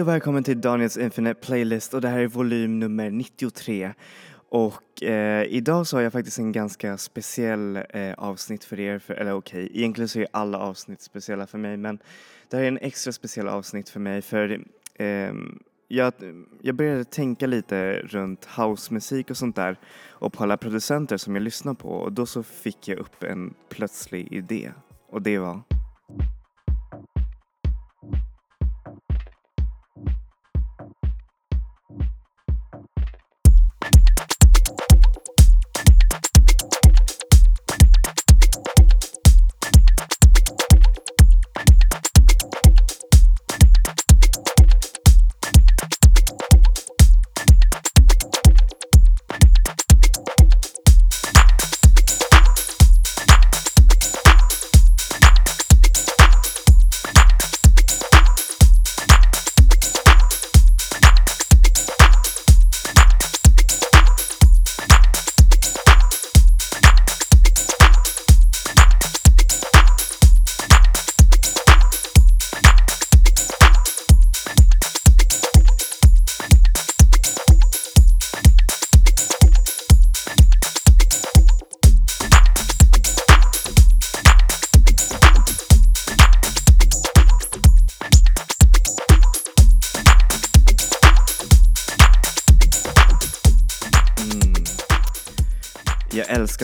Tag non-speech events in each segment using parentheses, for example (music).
Hej och välkommen till Daniels Infinite Playlist och det här är volym nummer 93. Och eh, idag så har jag faktiskt en ganska speciell eh, avsnitt för er, för, eller okej, okay, egentligen så är alla avsnitt speciella för mig men det här är en extra speciell avsnitt för mig för eh, jag, jag började tänka lite runt housemusik och sånt där och på alla producenter som jag lyssnar på och då så fick jag upp en plötslig idé och det var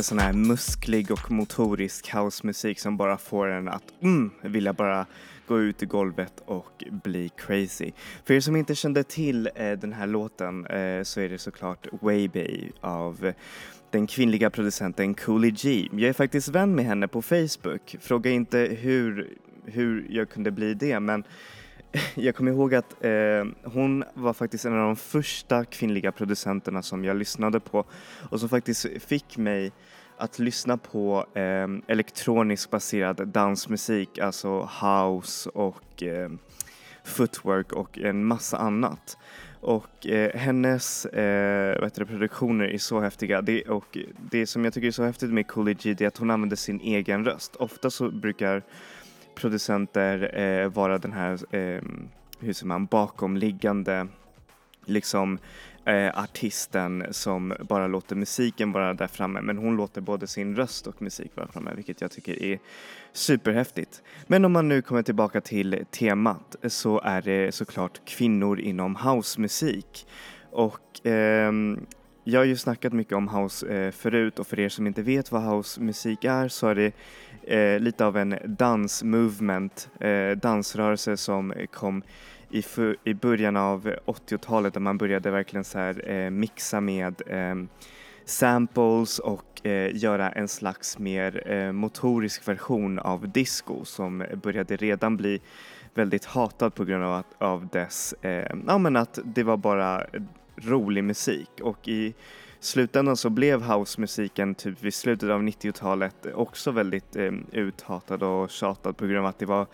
sån här musklig och motorisk housemusik som bara får en att mm, vilja bara gå ut i golvet och bli crazy. För er som inte kände till eh, den här låten eh, så är det såklart Waybay av den kvinnliga producenten Coolie G. Jag är faktiskt vän med henne på Facebook. Fråga inte hur, hur jag kunde bli det men (laughs) jag kommer ihåg att eh, hon var faktiskt en av de första kvinnliga producenterna som jag lyssnade på och som faktiskt fick mig att lyssna på eh, elektronisk baserad dansmusik, alltså house och eh, footwork och en massa annat. Och eh, hennes eh, vad det, produktioner är så häftiga det, och det som jag tycker är så häftigt med Coolie G är att hon använder sin egen röst. Ofta så brukar producenter eh, vara den här, eh, hur säger man, bakomliggande liksom eh, artisten som bara låter musiken vara där framme men hon låter både sin röst och musik vara framme vilket jag tycker är superhäftigt. Men om man nu kommer tillbaka till temat så är det såklart kvinnor inom housemusik och eh, jag har ju snackat mycket om house eh, förut och för er som inte vet vad housemusik är så är det eh, lite av en dansmovement, eh, dansrörelse som kom i, i början av 80-talet där man började verkligen så här, eh, mixa med eh, samples och eh, göra en slags mer eh, motorisk version av disco som började redan bli väldigt hatad på grund av, att, av dess, eh, ja men att det var bara rolig musik. Och i slutändan så blev housemusiken typ vid slutet av 90-talet också väldigt eh, uthatad och tjatad på grund av att det var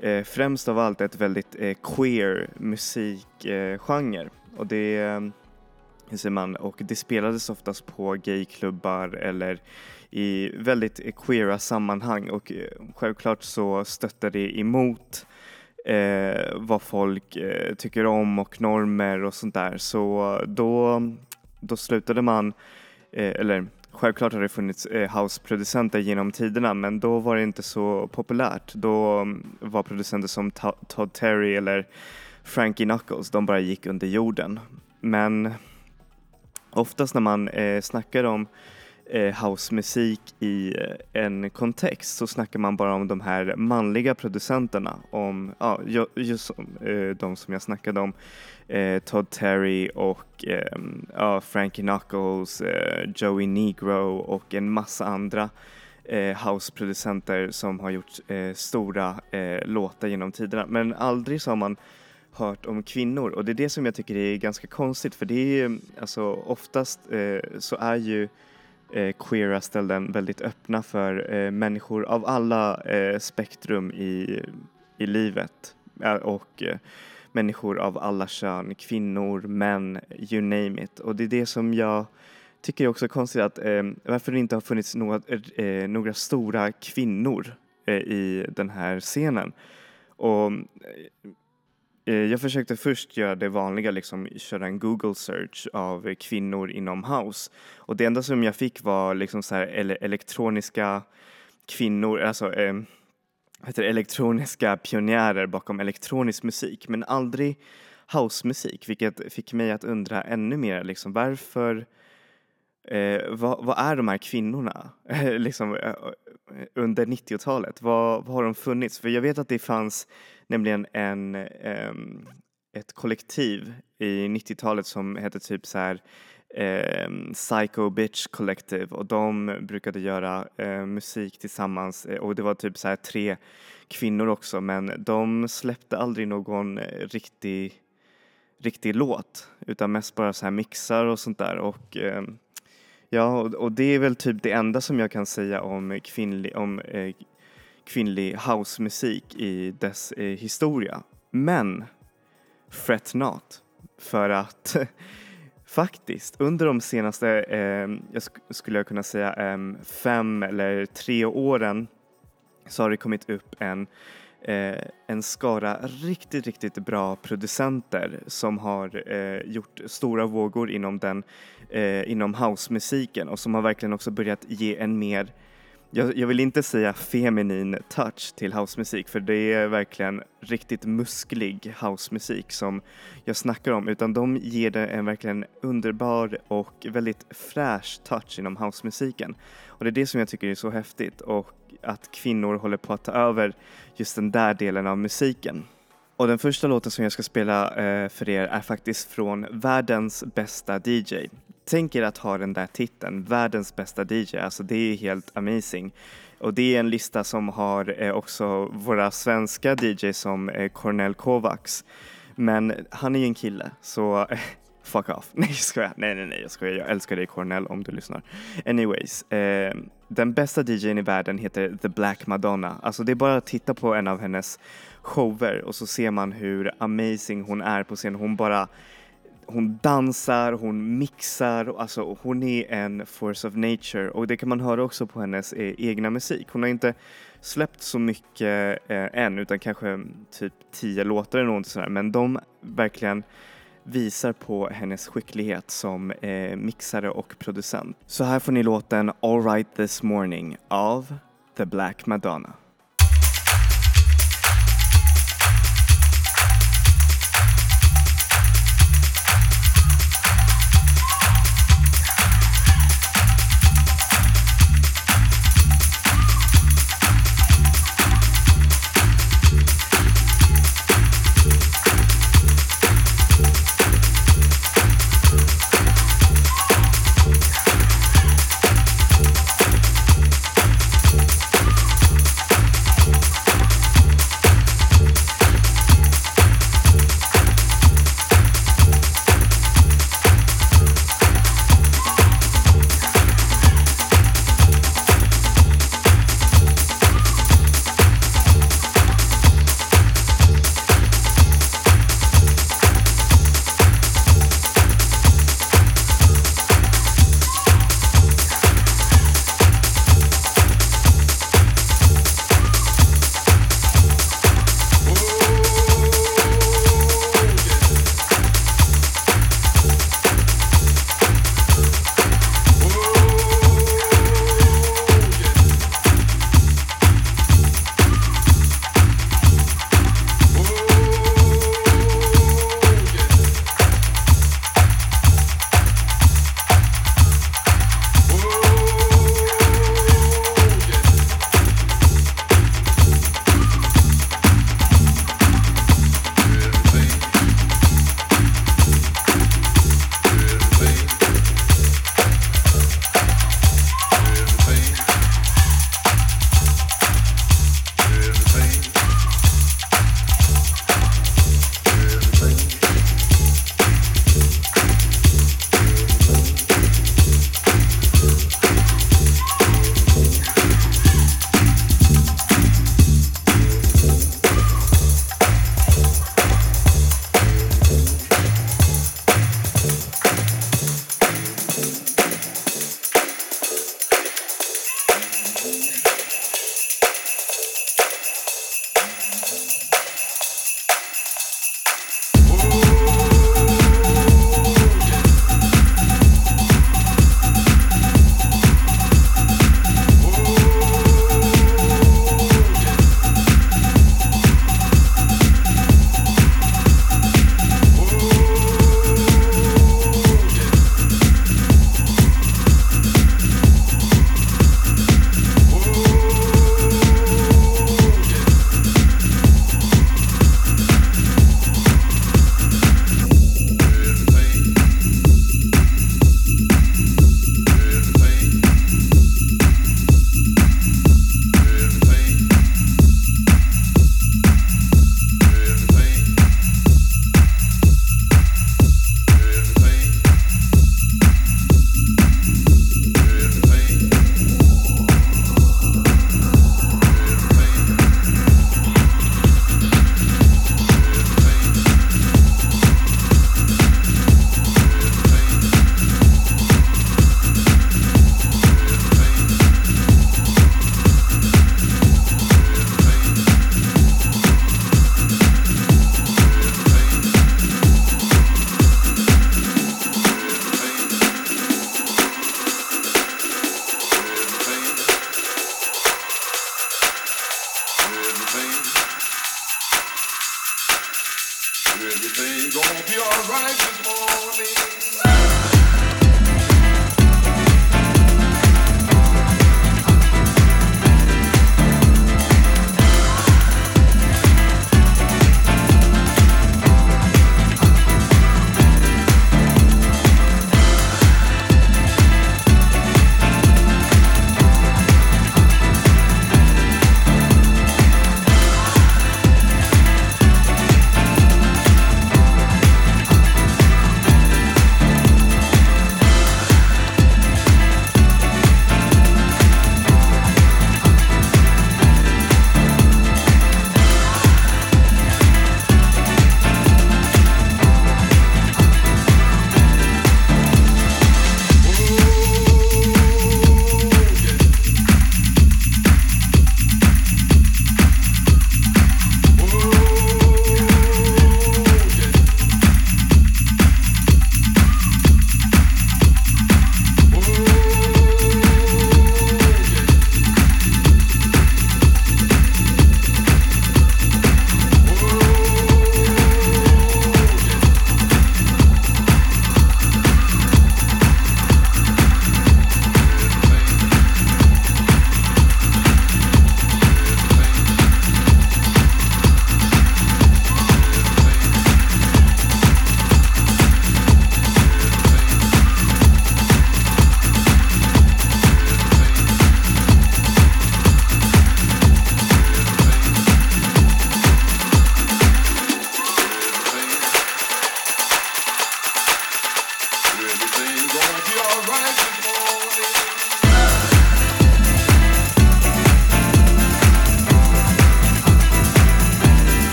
eh, främst av allt ett väldigt eh, queer musikgenre. Eh, och det eh, hur säger man, och det spelades oftast på gayklubbar eller i väldigt eh, queera sammanhang. Och eh, självklart så stötte det emot eh, vad folk eh, tycker om och normer och sånt där. Så då då slutade man, eh, eller självklart har det funnits eh, houseproducenter genom tiderna men då var det inte så populärt. Då mm, var producenter som Todd Terry eller Frankie Knuckles, de bara gick under jorden. Men oftast när man eh, snackar om Eh, housemusik i eh, en kontext så snackar man bara om de här manliga producenterna, om ja, just eh, de som jag snackade om, eh, Todd Terry och eh, ja, Frankie Knuckles, eh, Joey Negro och en massa andra eh, houseproducenter som har gjort eh, stora låtar genom tiderna. Men aldrig så har man hört om kvinnor och det är det som jag tycker är ganska konstigt för det är ju alltså oftast så är ju eh, Eh, queera ställen väldigt öppna för eh, människor av alla eh, spektrum i, i livet och eh, människor av alla kön, kvinnor, män, you name it. Och det är det som jag tycker är också konstigt att eh, varför det inte har funnits några, eh, några stora kvinnor eh, i den här scenen. Och Eh, Eh, jag försökte först göra det vanliga, liksom köra en Google search av kvinnor inom house. Och det enda som jag fick var liksom så här ele elektroniska kvinnor, alltså eh, heter elektroniska pionjärer bakom elektronisk musik, men aldrig housemusik, vilket fick mig att undra ännu mer liksom varför Eh, vad, vad, är de här kvinnorna? (laughs) Eh, liksom, eh, eh, under 90-talet? Vad, vad, har de funnits? För jag vet att det fanns nämligen en, eh, ett kollektiv i 90-talet som hette typ så här eh, Psycho Bitch Collective. Och de brukade göra eh, musik tillsammans. Och det var typ så här tre kvinnor också. Men de släppte aldrig någon riktig, riktig låt. Utan mest bara så här mixar och sånt där. Och ehm, Ja, och det är väl typ det enda som jag kan säga om kvinnlig, om, eh, kvinnlig housemusik i dess eh, historia. Men fret not, för att (laughs) faktiskt under de senaste, eh, jag sk skulle jag kunna säga eh, fem eller tre åren så har det kommit upp en eh, en skara riktigt, riktigt bra producenter som har eh, gjort stora vågor inom den, eh, inom housemusiken och som har verkligen också börjat ge en mer jag, jag, vill inte säga feminin touch till housemusik för det är verkligen riktigt musklig housemusik som jag snackar om utan de ger det en verkligen underbar och väldigt fräsch touch inom housemusiken. Och det är det som jag tycker är så häftigt och att kvinnor håller på att ta över just den där delen av musiken. Och den första låten som jag ska spela eh, för er är faktiskt från världens bästa DJ. Tänk er att ha den där titeln, världens bästa DJ, alltså det är helt amazing. Och det är en lista som har eh, också våra svenska DJs som eh, Cornel Kovacs. Men han är ju en kille, så eh, fuck off. (laughs) Nej jag skojar, nej nej nej jag skojar, jag älskar dig Cornell om du lyssnar. Anyways, eh, den bästa DJn i världen heter The Black Madonna. Alltså det är bara att titta på en av hennes shower och så ser man hur amazing hon är på scen. Hon bara hon dansar, hon mixar, alltså hon är en force of nature och det kan man höra också på hennes eh, egna musik. Hon har inte släppt så mycket eh, än utan kanske mm, typ tio låtar eller något sådär men de verkligen visar på hennes skicklighet som eh, mixare och producent. Så här får ni låten All Right This Morning av The Black Madonna.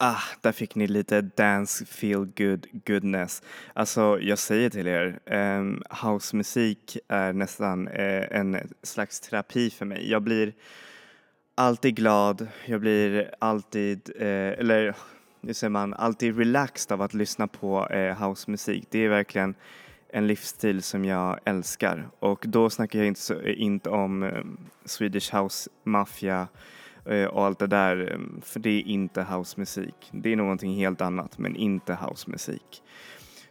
Ah, där fick ni lite dance feel good goodness. Alltså, jag säger till er, um, housemusik är nästan uh, en slags terapi för mig. Jag blir alltid glad, jag blir alltid, uh, eller hur säger man, alltid relaxed av att lyssna på uh, housemusik. Det är verkligen en livsstil som jag älskar och då snackar jag inte, så, inte om Swedish House Mafia Eh, och allt det där, eh, för det är inte housemusik. Det är någonting helt annat, men inte housemusik.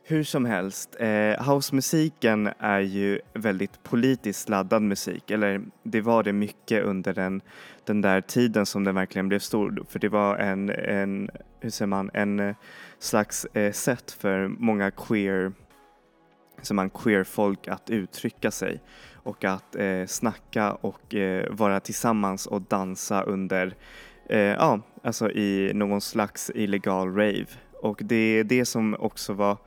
Hur som helst, eh, housemusiken är ju väldigt politiskt laddad musik, eller det var det mycket under den, den där tiden som den verkligen blev stor, för det var en, en hur säger man, en eh, slags eh, sätt för många queer, som man queer-folk att uttrycka sig och att eh, snacka och eh, vara tillsammans och dansa under, eh, ja, alltså i någon slags illegal rave. Och det är det som också var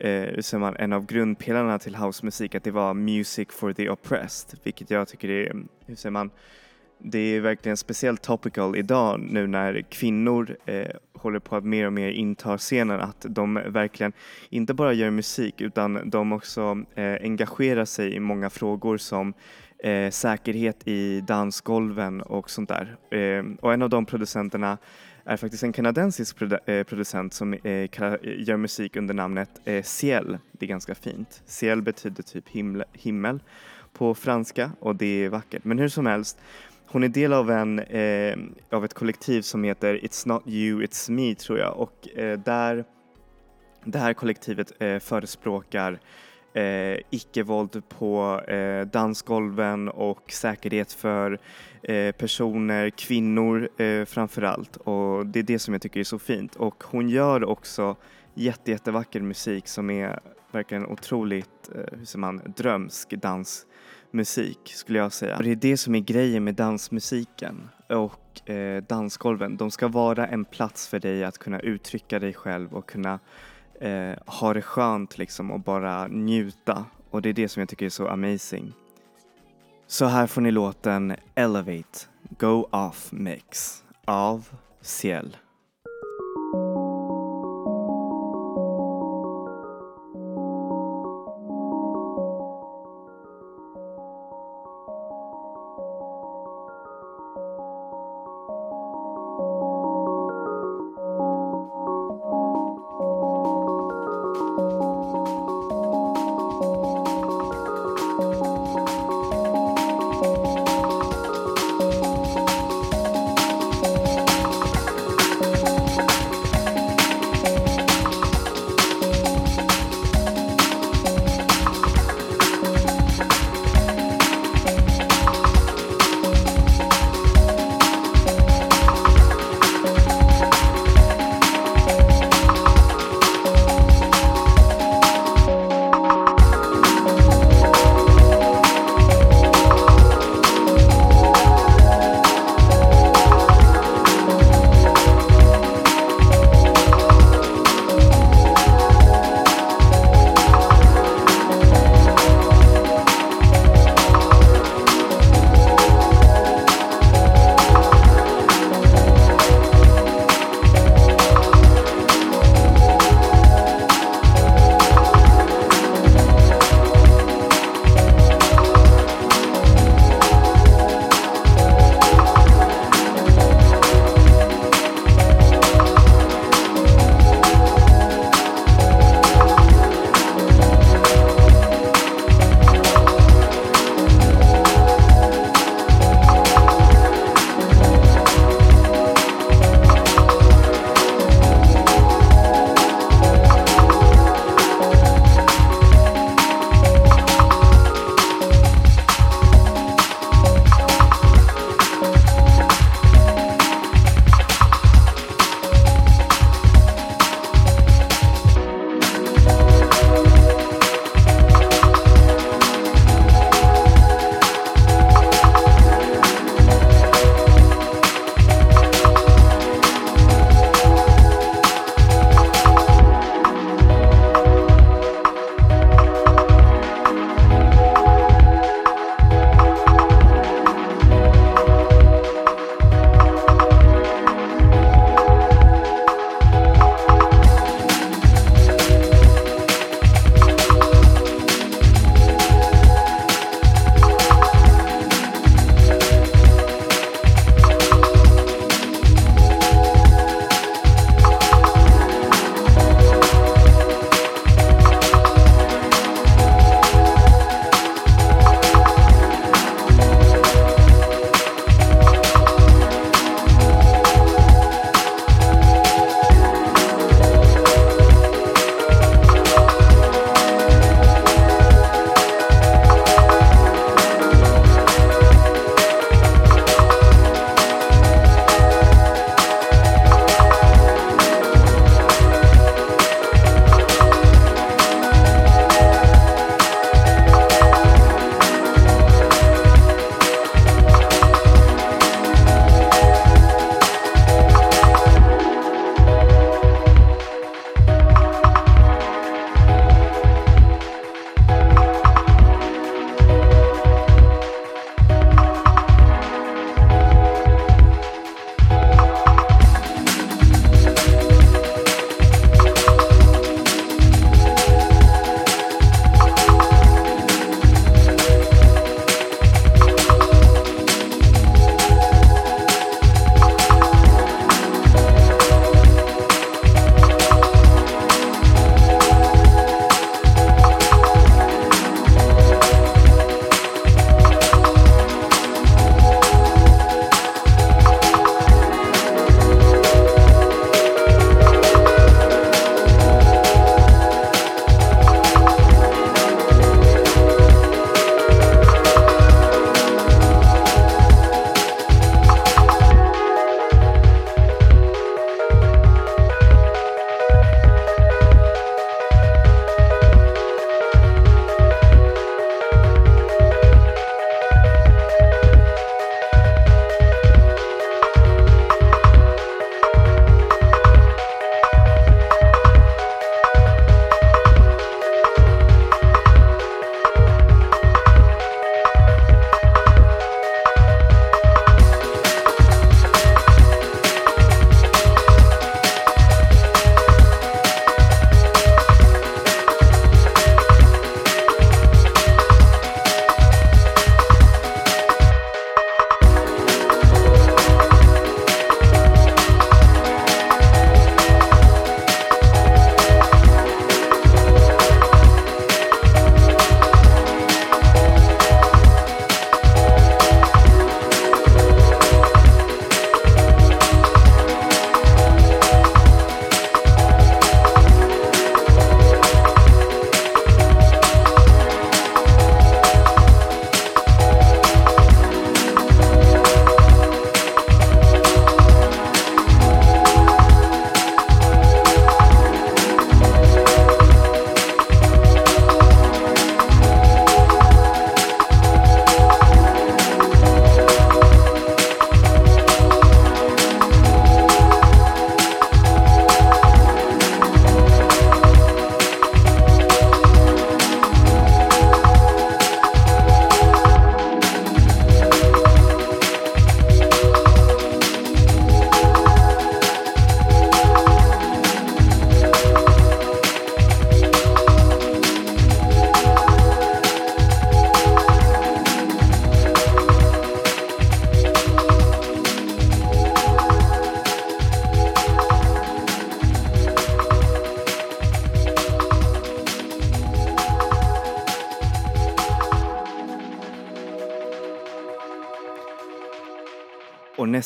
eh, man, en av grundpelarna till housemusik, att det var music for the oppressed, vilket jag tycker är, hur säger man, det är verkligen speciellt topical idag nu när kvinnor eh, håller på att mer och mer inta scenen att de verkligen inte bara gör musik utan de också eh, engagerar sig i många frågor som eh, säkerhet i dansgolven och sånt där. Eh, och en av de producenterna är faktiskt en kanadensisk produ eh, producent som eh, gör musik under namnet eh, Ciel. Det är ganska fint. Ciel betyder typ himmel på franska och det är vackert. Men hur som helst hon är del av, en, eh, av ett kollektiv som heter It's Not You, It's Me tror jag. Och eh, där det här kollektivet eh, förespråkar eh, icke-våld på eh, dansgolven och säkerhet för eh, personer, kvinnor eh, framförallt. Och det är det som jag tycker är så fint. Och hon gör också jätte, jättevacker musik som är verkligen otroligt, eh, hur säger man, drömsk dans musik skulle jag säga. Och det är det som är grejen med dansmusiken och eh, dansgolven. De ska vara en plats för dig att kunna uttrycka dig själv och kunna eh, ha det skönt liksom och bara njuta. Och det är det som jag tycker är så amazing. Så här får ni låten Elevate Go Off Mix av Ciel.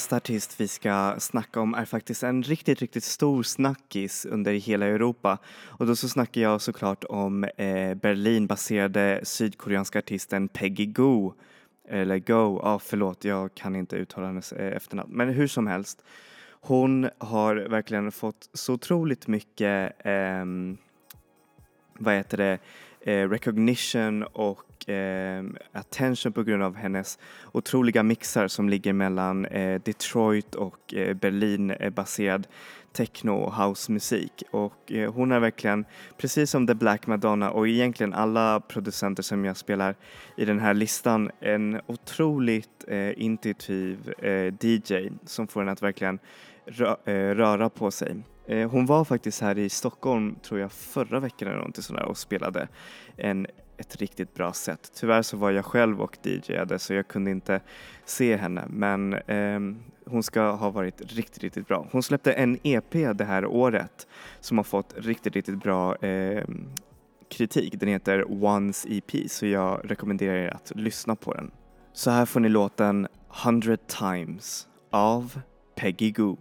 Nästa artist vi ska snacka om är faktiskt en riktigt, riktigt stor snackis under hela Europa. Och då så snackar jag såklart om eh, Berlinbaserade sydkoreanska artisten Peggy Goo. Eller Go, ja förlåt, jag kan inte uttala hennes eh, efternamn. Men hur som helst, hon har verkligen fått så otroligt mycket, eh, vad heter det, eh, recognition och eh, attention på grund av hennes otroliga mixar som ligger mellan eh, Detroit och eh, Berlin eh, baserad techno och housemusik och eh, hon är verkligen, precis som The Black Madonna och egentligen alla producenter som jag spelar i den här listan, en otroligt eh, intuitiv eh, DJ som får en att verkligen rö eh, röra på sig. Eh, hon var faktiskt här i Stockholm, tror jag, förra veckan eller någonting sådär och spelade en, ett riktigt bra sätt. Tyvärr så var jag själv och DJade så jag kunde inte se henne men eh, hon ska ha varit riktigt, riktigt bra. Hon släppte en EP det här året som har fått riktigt, riktigt bra eh, kritik. Den heter Once EP så jag rekommenderar er att lyssna på den. Så här får ni låten 100 times av Peggy Goo.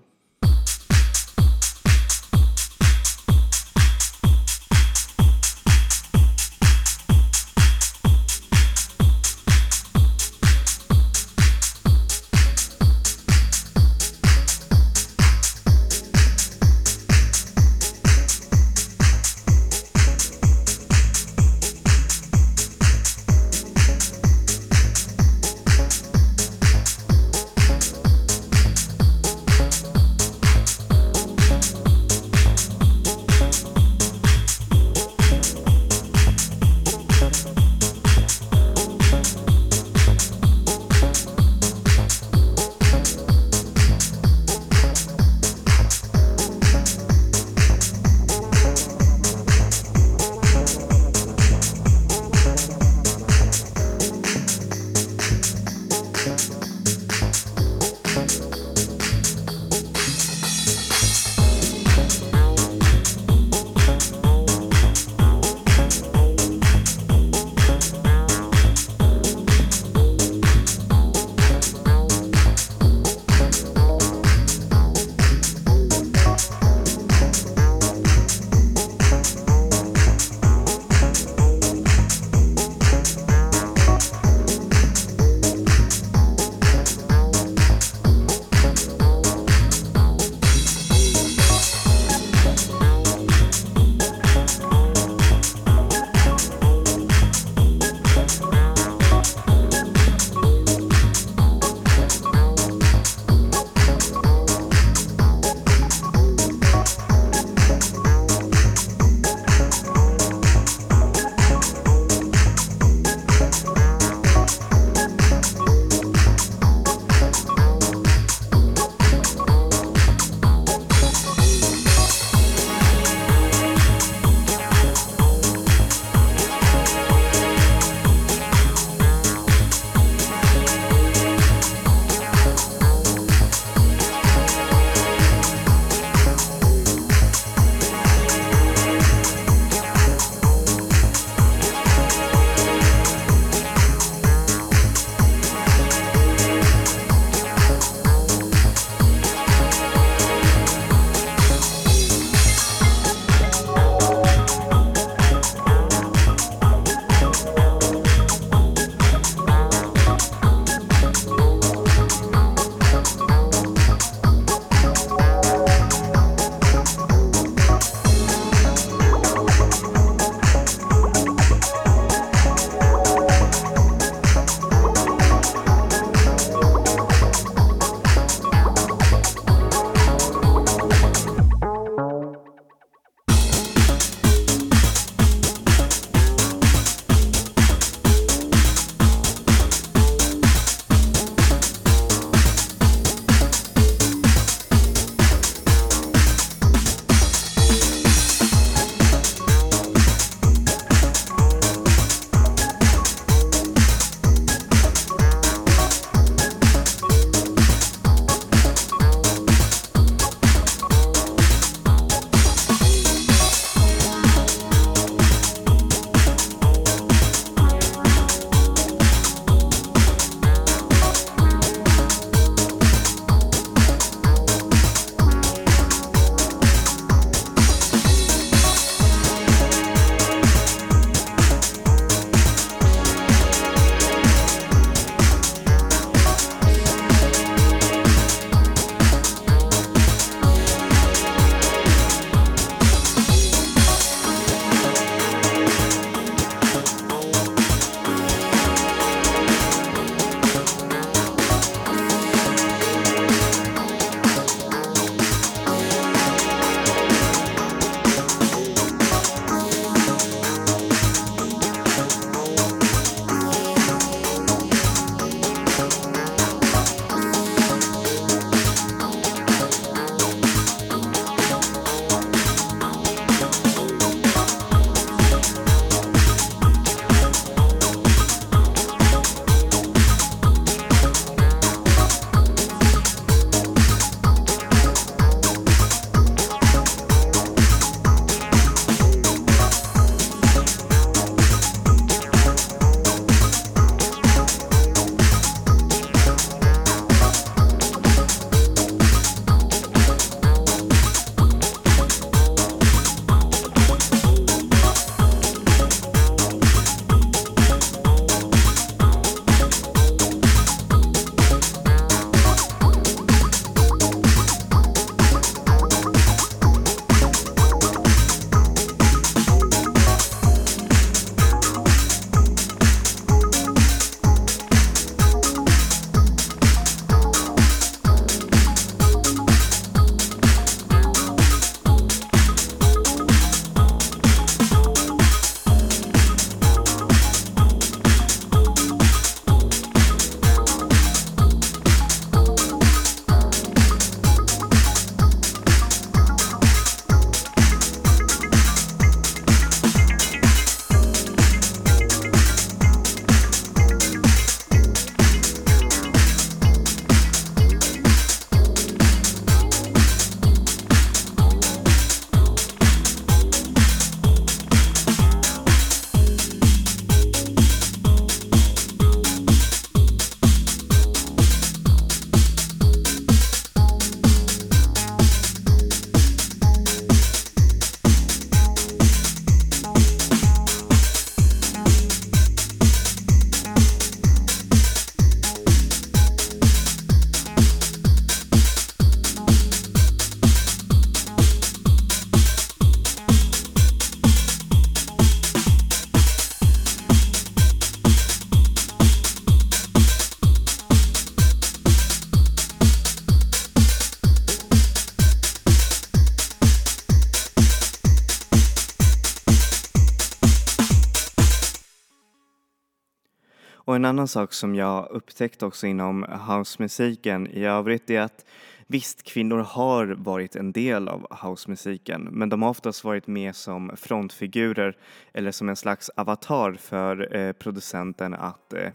En annan sak som jag upptäckt också inom housemusiken i övrigt är att visst, kvinnor har varit en del av housemusiken men de har oftast varit med som frontfigurer eller som en slags avatar för eh, producenten att eh,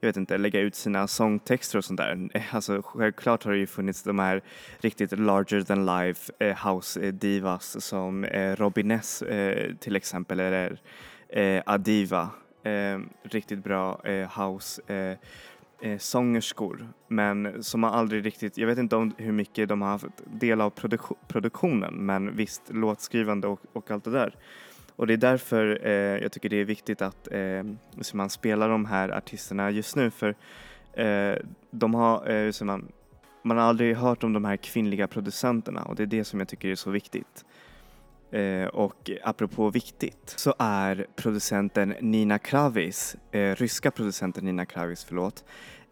jag vet inte, lägga ut sina sångtexter och sånt där. Eh, alltså självklart har det ju funnits de här riktigt larger than life eh, house divas som eh, Robin S, eh, till exempel eller eh, Adiva. Eh, riktigt bra eh, house eh, eh, sångerskor men som har aldrig riktigt, jag vet inte om hur mycket de har haft del av produk produktionen men visst låtskrivande och, och allt det där. Och det är därför eh, jag tycker det är viktigt att eh, man spelar de här artisterna just nu för eh, de har, eh, så man, man har aldrig hört om de här kvinnliga producenterna och det är det som jag tycker är så viktigt. Eh, och apropå viktigt så är producenten Nina Kravis, eh, ryska producenten Nina Kravis, förlåt,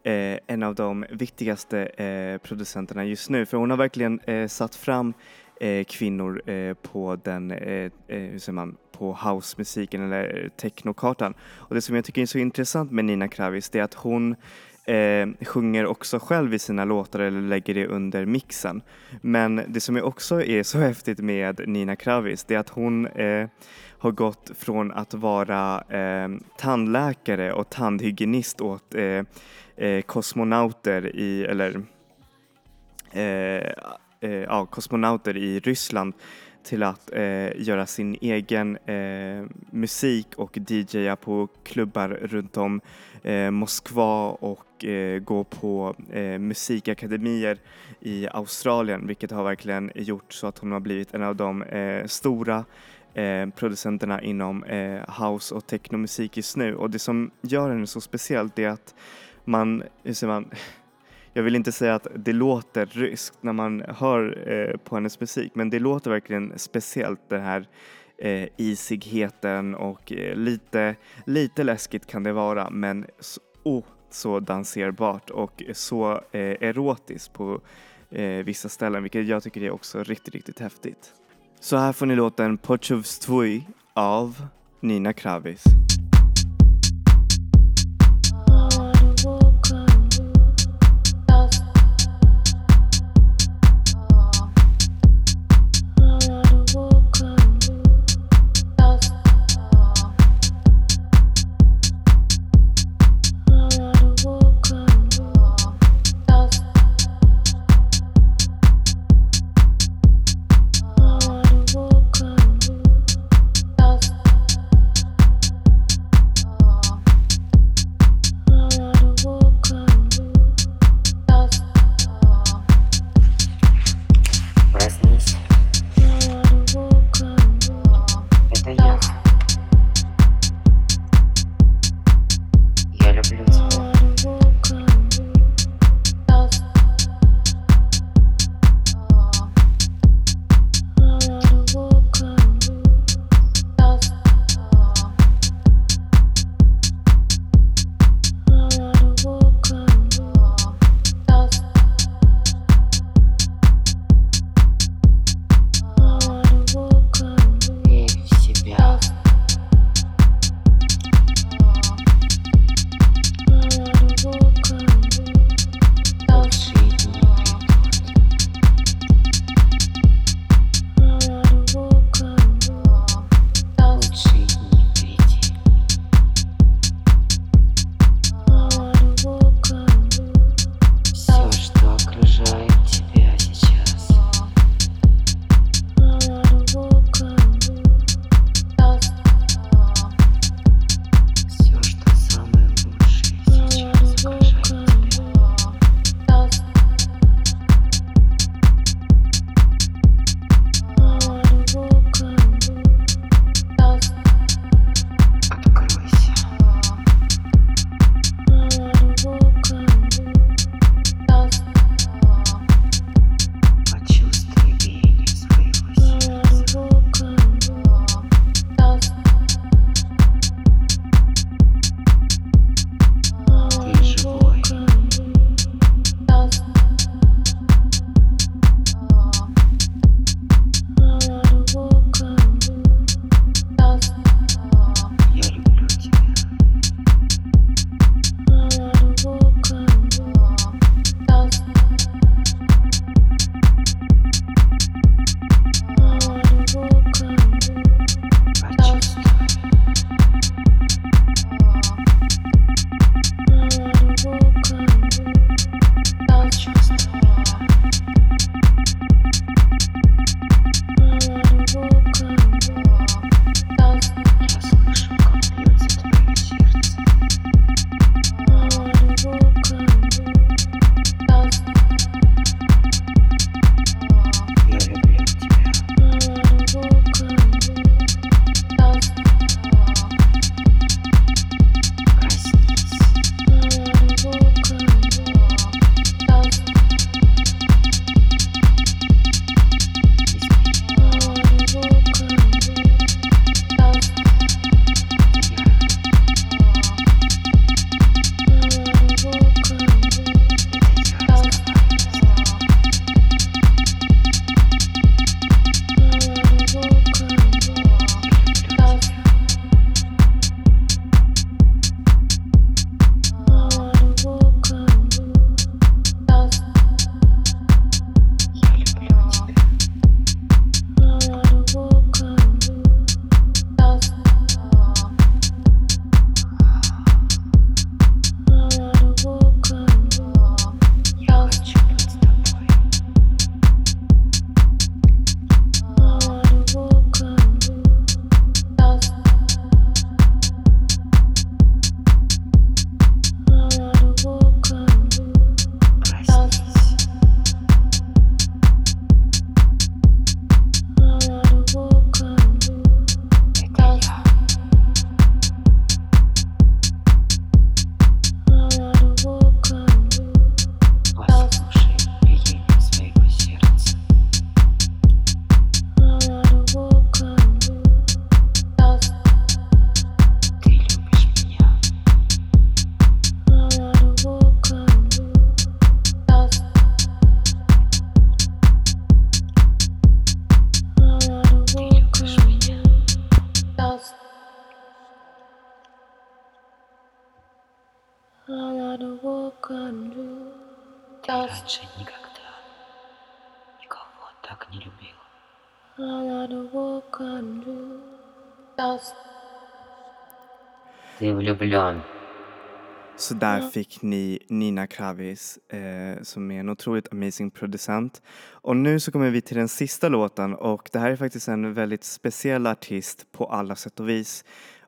eh, en av de viktigaste eh, producenterna just nu för hon har verkligen eh, satt fram eh, kvinnor på den, hur säger man, på housemusiken eller technokartan. Och det som jag tycker är så intressant med Nina Kravis det är att hon eh, sjunger också själv i sina låtar eller lägger det under mixen. Men det som också är så (laughs) häftigt med Nina Kravis det är att hon eh, har gått från att vara eh, tandläkare och tandhygienist åt eh, eh, kosmonauter i, eller eh, eh ja, kosmonauter i Ryssland till att eh, göra sin egen eh, musik och DJa på klubbar runt om eh, Moskva och eh, gå på eh, musikakademier i Australien vilket har verkligen gjort så att hon har blivit en av de eh, stora eh, producenterna inom eh, house och technomusik just nu. Och det som gör henne så speciellt är att man, hur säger man jag vill inte säga att det låter ryskt när man hör eh, på hennes musik men det låter verkligen speciellt den här eh, isigheten och eh, lite, lite läskigt kan det vara men så, oh, så danserbart och så eh, erotiskt på eh, vissa ställen vilket jag tycker är också riktigt, riktigt häftigt. Så här får ni låten “Potjovstvuj” av Nina Kravis. влюблен. Så där fick ni Nina Kravis eh, som är en otroligt amazing producent. Och nu så kommer vi till den sista låten och det här är faktiskt en väldigt speciell artist på alla sätt och vis.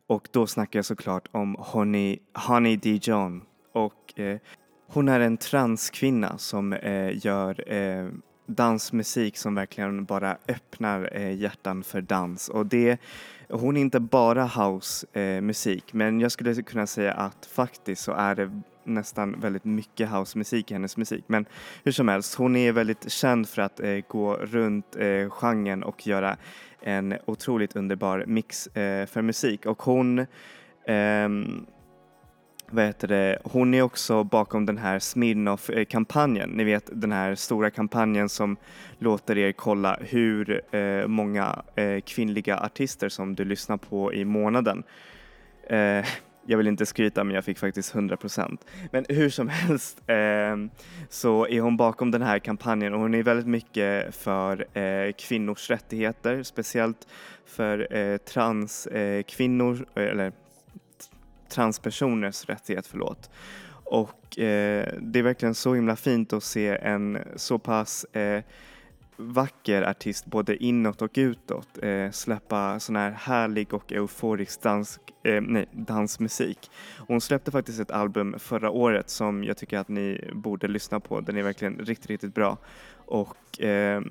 Och då snackar jag såklart om Honey, Honey Dijon. Och eh, hon är en transkvinna som eh, gör eh, dansmusik som verkligen bara öppnar eh, hjärtan för dans. Och det, hon är inte bara housemusik eh, men jag skulle kunna säga att faktiskt så är det nästan väldigt mycket housemusik i hennes musik. Men hur som helst, hon är väldigt känd för att eh, gå runt eh, genren och göra en otroligt underbar mix eh, för musik. Och hon ehm, vad heter det, hon är också bakom den här Smirnoff-kampanjen. Ni vet den här stora kampanjen som låter er kolla hur eh, många eh, kvinnliga artister som du lyssnar på i månaden. Eh, jag vill inte skryta men jag fick faktiskt 100%. Men hur som helst eh, så är hon bakom den här kampanjen och hon är väldigt mycket för eh, kvinnors rättigheter, speciellt för eh, transkvinnor, eh, eller transpersoners rättighet, förlåt. Och eh, det är verkligen så himla fint att se en så pass eh, vacker artist både inåt och utåt eh, släppa sån här härlig och euforisk dansk, eh, nej, dansmusik. Hon släppte faktiskt ett album förra året som jag tycker att ni borde lyssna på. Den är verkligen riktigt, riktigt bra. Och eh,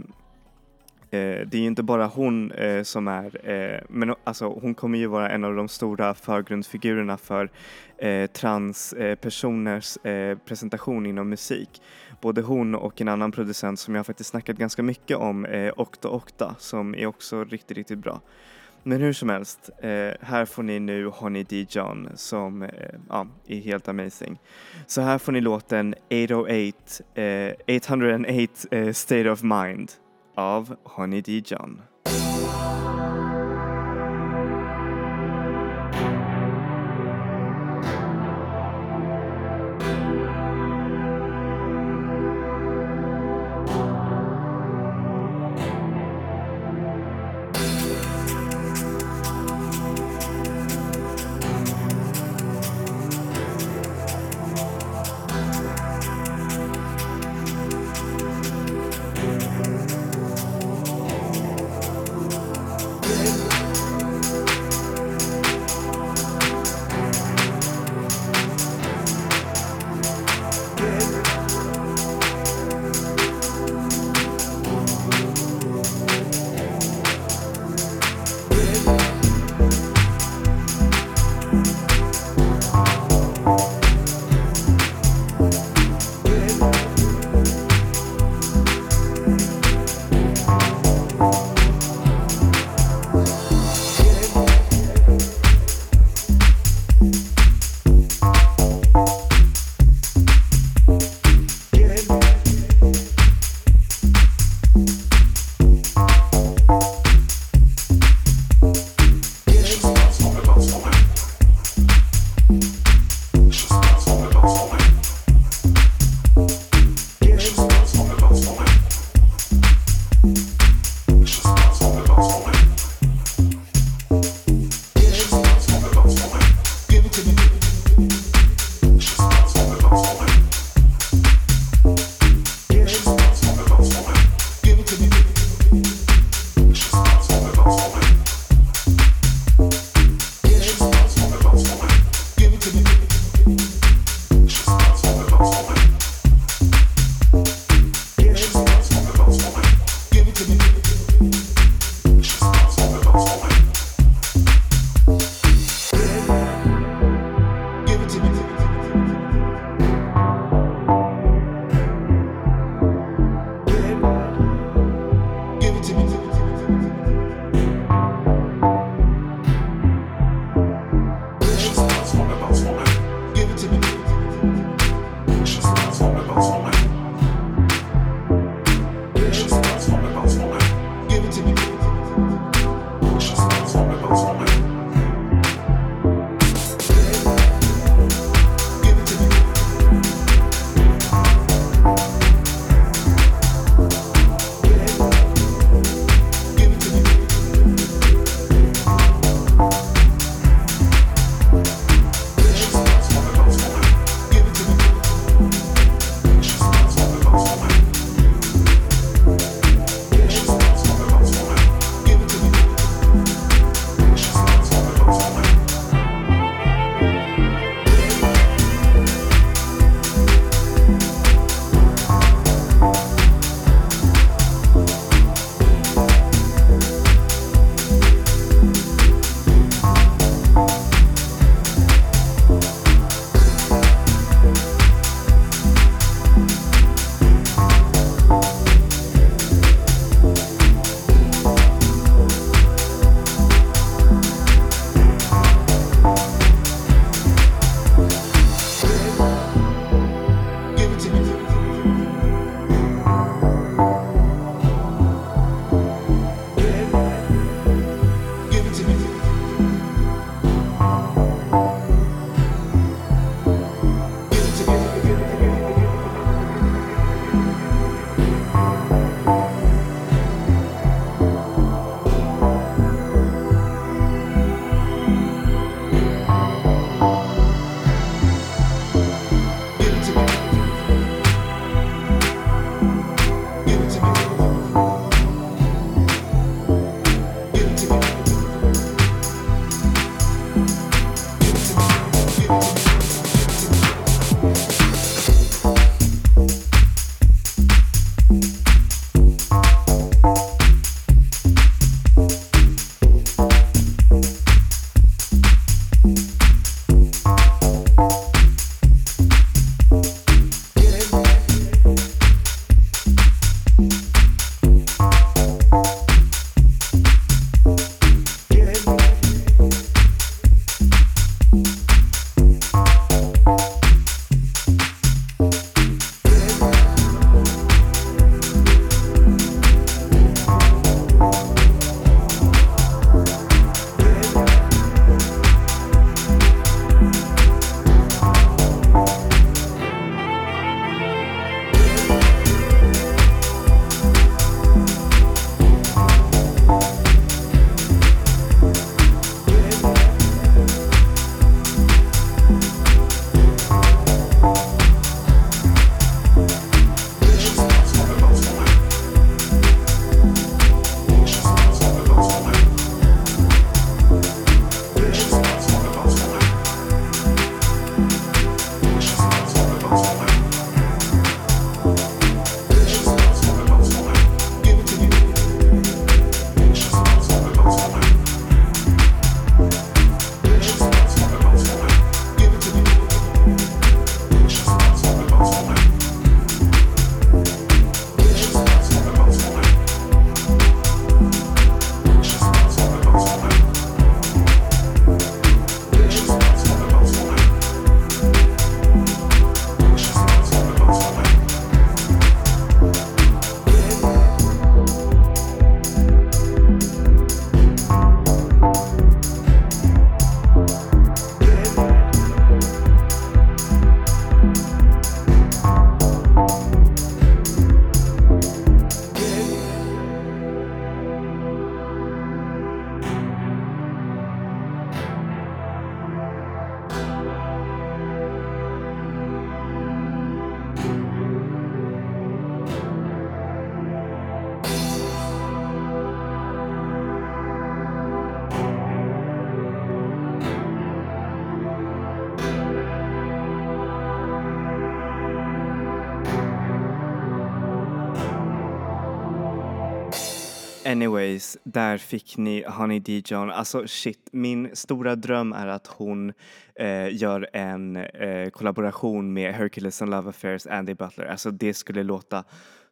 Eh, det är ju inte bara hon eh, som är, eh, men alltså hon kommer ju vara en av de stora förgrundsfigurerna för eh, transpersoners eh, eh, presentation inom musik. Både hon och en annan producent som jag faktiskt snackat ganska mycket om, eh, Okta Okta, som är också riktigt, riktigt bra. Men hur som helst, eh, här får ni nu Honey Dijon som eh, ja, är helt amazing. Så här får ni låten 808, eh, 808 eh, State of Mind av Honey Dijon. Anyways, där fick ni Honey Dijon. Alltså shit, min stora dröm är att hon eh, gör en eh, kollaboration med Hercules and Love Affairs, Andy Butler. Alltså det skulle låta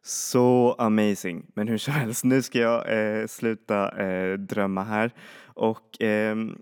så amazing. Men hur som helst, nu ska jag eh, sluta eh, drömma här och ehm,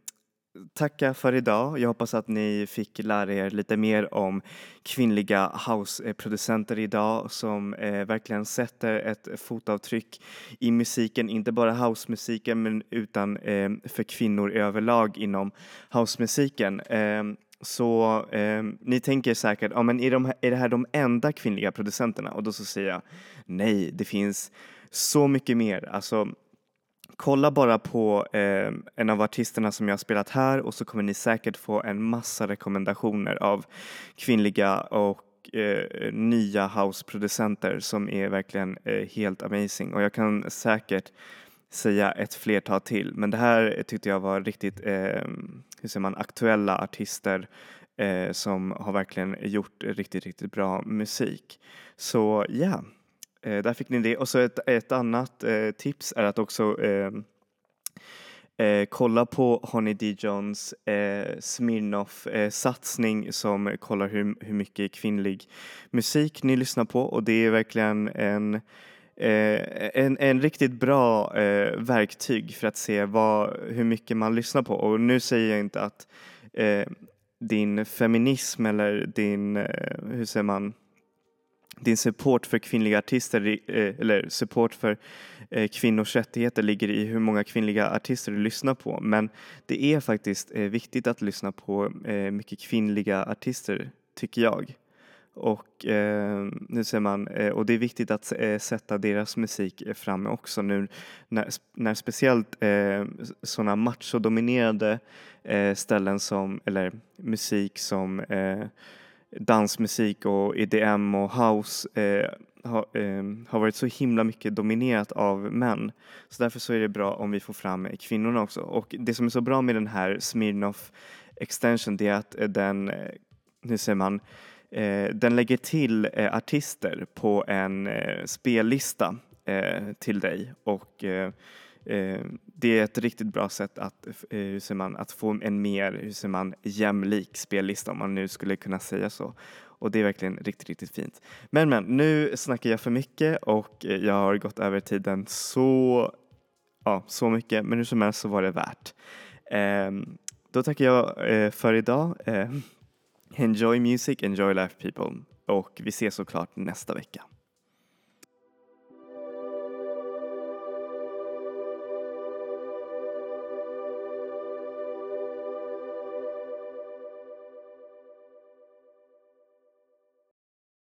tacka för idag. Jag hoppas att ni fick lära er lite mer om kvinnliga houseproducenter idag som eh, verkligen sätter ett fotavtryck i musiken, inte bara housemusiken men utan eh, för kvinnor överlag inom housemusiken. Eh, så eh, ni tänker säkert, ja men är, de, är det här de enda kvinnliga producenterna? Och då så säger jag, nej, det finns så mycket mer. Alltså, Kolla bara på eh, en av artisterna som jag har spelat här och så kommer ni säkert få en massa rekommendationer av kvinnliga och eh, nya houseproducenter som är verkligen eh, helt amazing och jag kan säkert säga ett flertal till men det här tyckte jag var riktigt, eh, hur säger man, aktuella artister eh, som har verkligen gjort riktigt, riktigt bra musik. Så ja, yeah. Eh, där fick ni det. Och så ett, ett annat eh, tips är att också eh, eh kolla på Honey Dijons eh, Smirnoff-satsning eh, som kollar hur, hur mycket kvinnlig musik ni lyssnar på och det är verkligen en eh, en, en riktigt bra eh, verktyg för att se vad, hur mycket man lyssnar på. Och nu säger jag inte att eh, din feminism eller din, eh, hur säger man, din support för kvinnliga artister eh, eller support för eh, kvinnors rättigheter ligger i hur många kvinnliga artister du lyssnar på. Men det är faktiskt eh, viktigt att lyssna på mycket kvinnliga artister, tycker jag. Och, eh, nu ser man, eh, och det är viktigt att eh, sätta deras musik framme också nu när, när speciellt eh, sådana machodominerade eh, ställen som, eller musik som dansmusik och EDM och house eh, har, eh, har varit så himla mycket dominerat av män. Så därför så är det bra om vi får fram kvinnorna också. Och det som är så bra med den här Smirnoff extension det är att eh, den, eh, nu säger man, eh, den lägger till eh, artister på en eh, spellista eh, till dig och Eh, Eh, det är ett riktigt bra sätt att, eh, hur ser man, att få en mer hur ser man, jämlik spellista om man nu skulle kunna säga så. Och det är verkligen riktigt, riktigt fint. Men men, nu snackar jag för mycket och eh, jag har gått över tiden så, ja, så mycket. Men hur som helst så var det värt. Eh, då tackar jag eh, för idag. Eh, enjoy music, enjoy life people. Och vi ses såklart nästa vecka.